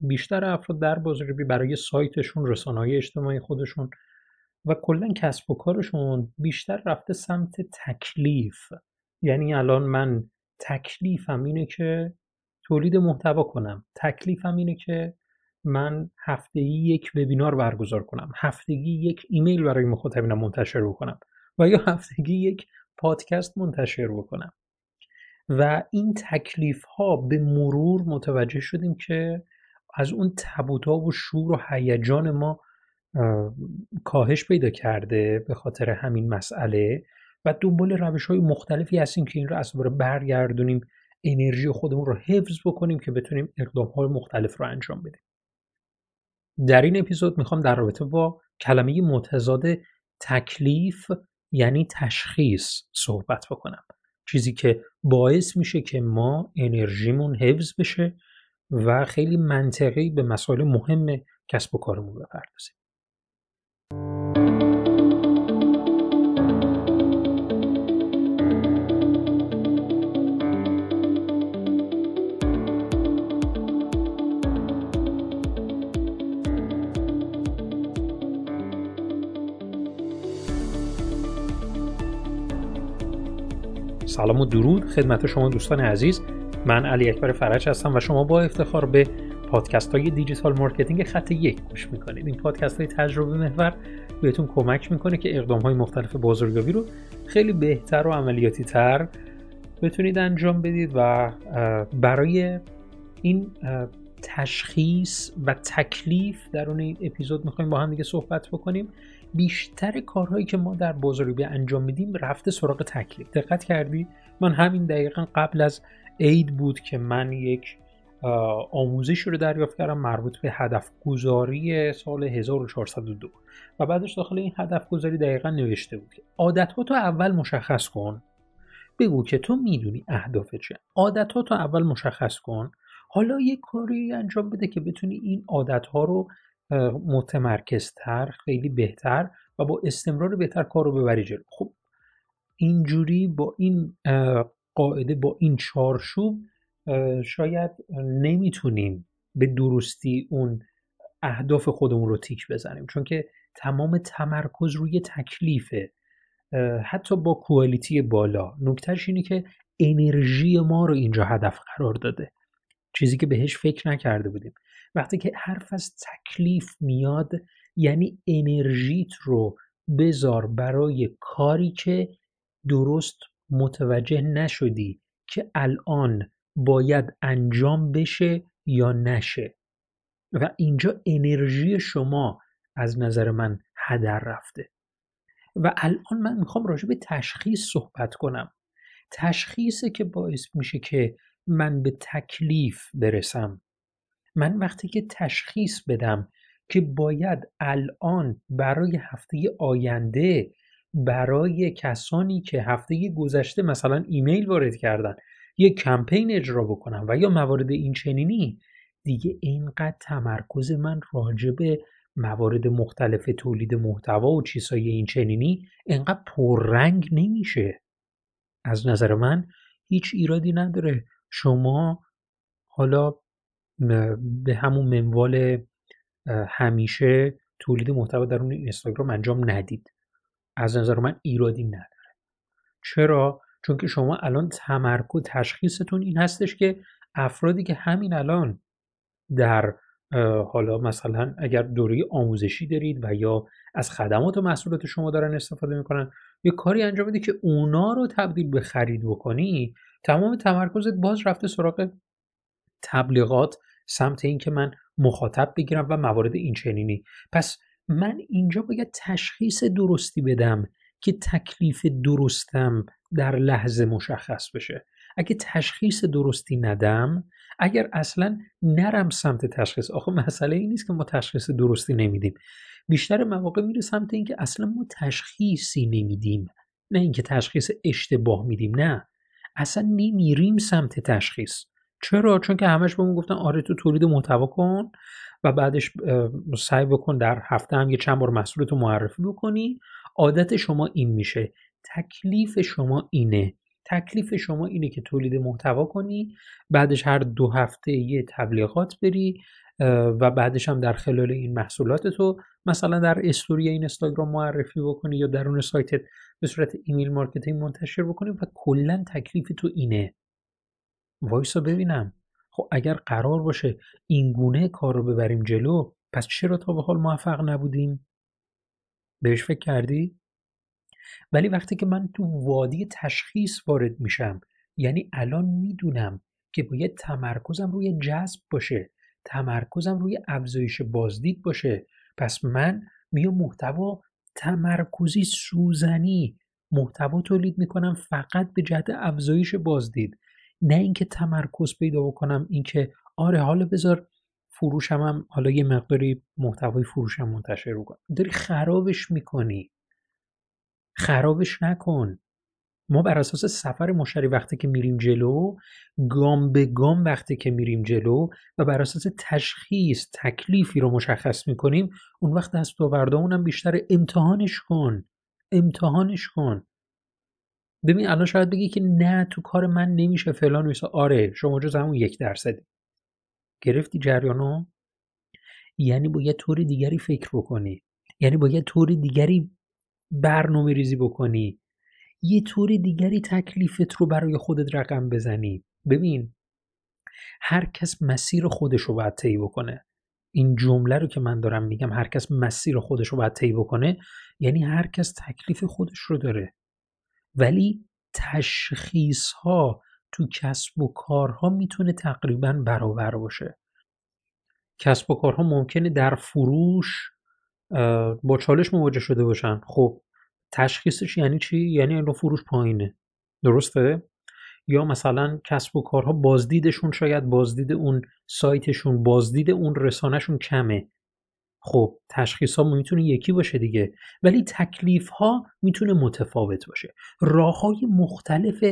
بیشتر افراد در بازاریابی برای سایتشون رسانه‌های اجتماعی خودشون و کلا کسب و کارشون بیشتر رفته سمت تکلیف. یعنی الان من تکلیفم اینه که تولید محتوا کنم. تکلیفم اینه که من هفتگی یک وبینار برگزار کنم. هفتگی یک ایمیل برای مخاطبینم منتشر بکنم. و یا هفتگی یک پادکست منتشر بکنم. و این تکلیف ها به مرور متوجه شدیم که از اون تبوتا و شور و هیجان ما کاهش پیدا کرده به خاطر همین مسئله و دنبال روش های مختلفی هستیم که این رو از دوباره برگردونیم انرژی خودمون رو حفظ بکنیم که بتونیم اقدام های مختلف رو انجام بدیم. در این اپیزود می‌خوام در رابطه با کلمه متضاد تکلیف یعنی تشخیص صحبت بکنم. چیزی که باعث میشه که ما انرژیمون حفظ بشه و خیلی منطقی به مسائل مهم کسب و کارمون بپردازیم. سلام و درود خدمت شما دوستان عزیز. من علی اکبر فرج هستم و شما با افتخار به پادکست های digital marketing خط یک گوش می‌کنید. این پادکست های تجربه محور بهتون کمک می‌کنه که اقدام های مختلف بازاریابی رو خیلی بهتر و عملیاتی تر بتونید انجام بدید و برای این تشخیص و تکلیف در اون این اپیزود می‌خوایم با هم دیگه صحبت بکنیم. بیشتر کارهایی که ما در بازاریابی انجام میدیم رفته سراغ تکلیف. دقت کردی؟ من همین دقیقا قبل از عید بود که من یک آموزش رو دریافت کردم مربوط به هدف گذاری سال 1402 و بعدش داخل این هدف گذاری دقیقا نوشته بود عادت تو اول مشخص کن. بگو که تو می‌دونی اهداف چه. عادت تو اول مشخص کن. حالا یک کاری انجام بده که بتونی این عادت ها رو متمرکزتر خیلی بهتر و با استمرار بهتر کار رو ببری جلو. خب اینجوری با این قاعده با این چارچوب شاید نمی‌تونیم به درستی اون اهداف خودمون رو تیک بزنیم. چون که تمام تمرکز روی تکلیفه حتی با کوالیتی بالا. نکتهش اینه که انرژی ما رو اینجا هدف قرار داده. چیزی که بهش فکر نکرده بودیم. وقتی که حرف از تکلیف میاد یعنی انرژیت رو بذار برای کاری که درست متوجه نشدی که الان باید انجام بشه یا نشه. و اینجا انرژی شما از نظر من هدر رفته. و الان من می‌خوام راجع به تشخیص صحبت کنم. تشخیصه که باعث میشه که من به تکلیف برسم. من وقتی که تشخیص بدم که باید الان برای هفته آینده برای کسانی که هفته گذشته مثلا ایمیل وارد کردن یک کمپین اجرا بکنم و یا موارد این چنینی دیگه اینقدر تمرکز من راجع به موارد مختلف تولید محتوا و چیزهای این چنینی اینقدر پررنگ نمیشه. از نظر من هیچ ایرادی نداره. شما حالا به همون منوال همیشه تولید محتوا در اون اینستاگرام انجام ندید. از نظر من ایرادی نداره. چرا؟ چون که شما الان تمرکز تشخیصتون این هستش که افرادی که همین الان در حالا مثلا اگر دوره آموزشی دارید و یا از خدمات و محصولات شما دارن استفاده می‌کنن یه کاری انجام بدید که اونا رو تبدیل به خرید بکنی تمام تمرکزت باز رفته سراغ تبلیغات سمت اینکه من مخاطب بگیرم و موارد این چنینی پس من اینجا باید تشخیص درستی بدم که تکلیف درستم در لحظه مشخص بشه. اگه تشخیص درستی ندم اگر اصلا نرم سمت تشخیص. آخه مسئله این نیست که ما تشخیص درستی نمیدیم. بیشتر مواقع میره سمت اینکه اصلا ما تشخیصی نمیدیم. نه اینکه تشخیص اشتباه میدیم نه. اصلا نمیریم سمت تشخیص. چرا؟ چون که همش بهمون گفتن آره تو تولید محتوا کن و بعدش سعی بکن در هفته هم یه چند بار محصولتو معرفی بکنی. عادت شما این میشه. تکلیف شما اینه. تکلیف شما اینه که تولید محتوا کنی بعدش هر دو هفته یه تبلیغات بری و بعدش هم در خلال این محصولات تو مثلا در استوری این اینستاگرام معرفی بکنی یا درون سایتت به صورت email marketing منتشر بکنی و کلا تکلیف تو اینه. وایسا ببینم. خب اگر قرار باشه این گونه کار رو ببریم جلو پس چرا تا به حال موفق نبودیم؟ بهش فکر کردی؟ ولی وقتی که من تو وادی تشخیص وارد میشم یعنی الان می‌دونم که باید تمرکزم روی جذب باشه تمرکزم روی افزایش بازدید باشه پس من میام محتوا تمرکزی سوزنی محتوا تولید می‌کنم فقط به جهت افزایش بازدید. نه اینکه تمرکز پیدا بکنم اینکه آره حالا بذار فروشم هم حالا یه مقداری محتوای فروشم منتشر بکنم. داری خرابش می‌کنی. خرابش نکن. ما بر اساس سفر مشتری وقتی که میریم جلو گام به گام وقتی که میریم جلو و بر اساس تشخیص تکلیفی رو مشخص می‌کنیم اون وقت دست هم بیشتر امتحانش کن. امتحانش کن. ببین الان شاید بگی که نه تو کار من نمیشه فلان میسا آره شما جز همون یک درصدی گرفتی جریانو؟ یعنی باید طور دیگری فکر بکنی. یعنی باید طور دیگری برنامه ریزی بکنی. یه طور دیگری تکلیفت رو برای خودت رقم بزنی. ببین هر کس مسیر خودش رو باید طی بکنه. این جمله رو که من دارم میگم هر کس مسیر خودش رو باید طی بکنه یعنی هر کس تکلیف خودش رو داره. ولی تشخیص ها تو کسب و کارها می‌تونه تقریبا برابر باشه. کسب و کارها ممکنه در فروش با چالش مواجه شده باشن. خب تشخیصش یعنی چی؟ یعنی الان فروش پایینه. درسته؟ یا مثلا کسب و کارها بازدیدشون شاید بازدید اون سایتشون بازدید اون رسانهشون کمه. خب تشخیص ها می‌تونه یکی باشه دیگه ولی تکلیف ها می‌تونه متفاوت باشه. راه های مختلف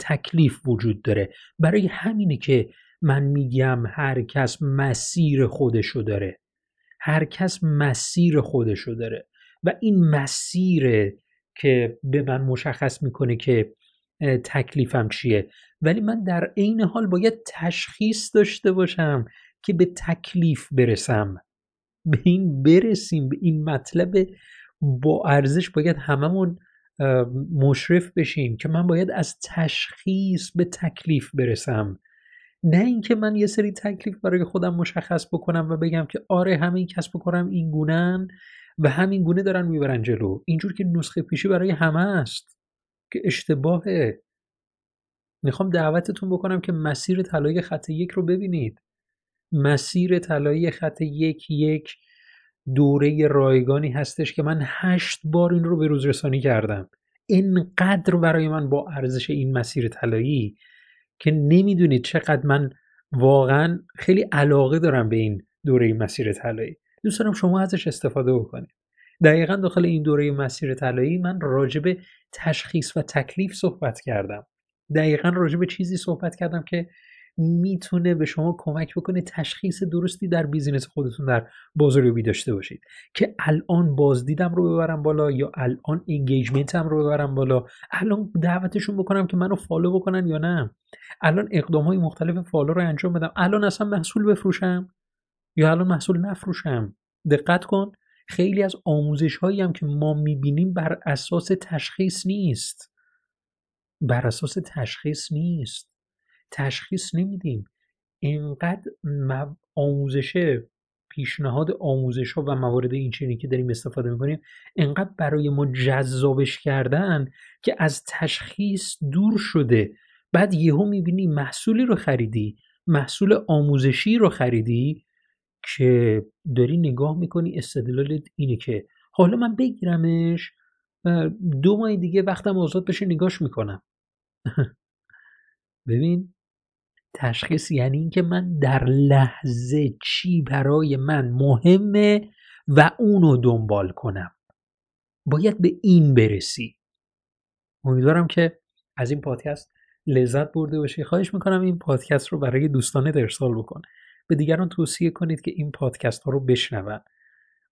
تکلیف وجود داره. برای همینه که من میگم هر کس مسیر خودشو داره. هر کس مسیر خودشو داره. و این مسیر که به من مشخص می‌کنه که تکلیفم چیه. ولی من در عین حال باید تشخیص داشته باشم که به تکلیف برسم. به این برسیم به این مطلب با ارزش باید هممون مشرف بشیم که من باید از تشخیص به تکلیف برسم. نه اینکه من یه سری تکلیف برای خودم مشخص بکنم و بگم که آره همه کسب بکنم این گونن و همین گونه دارن می‌برن جلو. اینجور که نسخه پیشی برای همه است که اشتباهه. می‌خوام دعوتتون بکنم که مسیر طلایی خط یک رو ببینید. مسیر طلایی خط یک یک دوره رایگانی هستش که من هشت بار این رو به روز رسانی کردم. اینقدر برای من با ارزش این مسیر طلایی که نمی‌دونید چقدر من واقعا خیلی علاقه دارم به این دوره مسیر طلایی. دوست دارم شما ازش استفاده بکنید. دقیقا داخل این دوره مسیر طلایی من راجع به تشخیص و تکلیف صحبت کردم. دقیقا راجع به چیزی صحبت کردم که می‌تونه به شما کمک بکنه تشخیص درستی در بیزینس خودتون در بازاریابی داشته باشید. که الان بازدیدم رو ببرم بالا یا الان engagement م رو ببرم بالا. الان دعوتشون بکنم که منو follow بکنن یا نه. الان اقدام های مختلف follow رو انجام بدم. الان اصلا محصول بفروشم یا الان محصول نفروشم. دقت کن خیلی از آموزش هایی هم که ما می‌بینیم بر اساس تشخیص نیست. بر اساس تشخیص نیست. تشخیص نمیدیم. اینقدر آموزش پیشنهاد آموزش ها و موارد این چنینی که داریم استفاده می‌کنیم انقدر برای ما جذابش کردن که از تشخیص دور شده. بعد یهو می‌بینی محصولی رو خریدی محصول آموزشی رو خریدی که داری نگاه می‌کنی استدلالت اینه که حالا من بگیرمش دو ماه دیگه وقتم آزاد بشه نگاش می‌کنم. ببین؟ تشخیص یعنی اینکه من در لحظه چی برای من مهمه و اونو دنبال کنم. باید به این برسی. امیدوارم که از این پادکست لذت برده باشی. خواهش می‌کنم این پادکست رو برای دوستانت ارسال بکن. به دیگران توصیه کنید که این پادکست ها رو بشنون.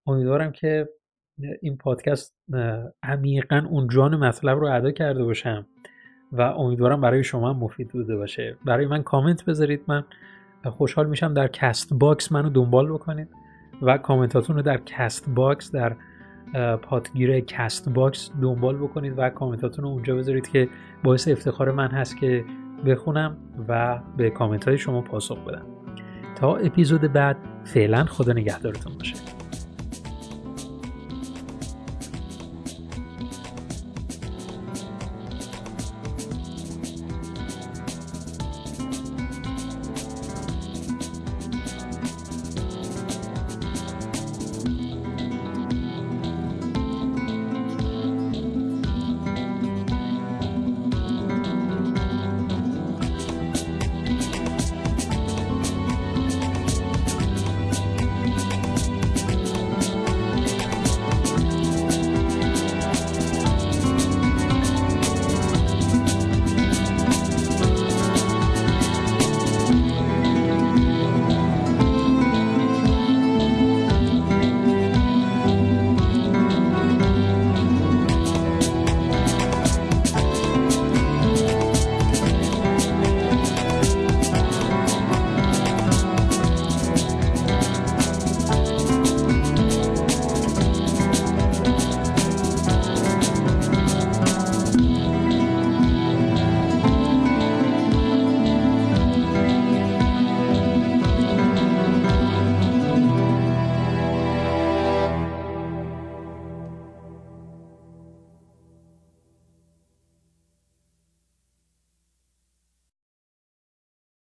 امیدوارم که این پادکست عمیقا اون جان مطلب رو ادا کرده باشم. و امیدوارم برای شما هم مفید بوده باشه. برای من کامنت بذارید. من خوشحال میشم در Castbox منو دنبال بکنید و کامنتاتون رو در Castbox در پادگیر Castbox دنبال بکنید و کامنتاتون رو اونجا بذارید که باعث افتخار من هست که بخونم و به کامنت های شما پاسخ بدم. تا اپیزود بعد فعلا خدا نگهدارتون باشه.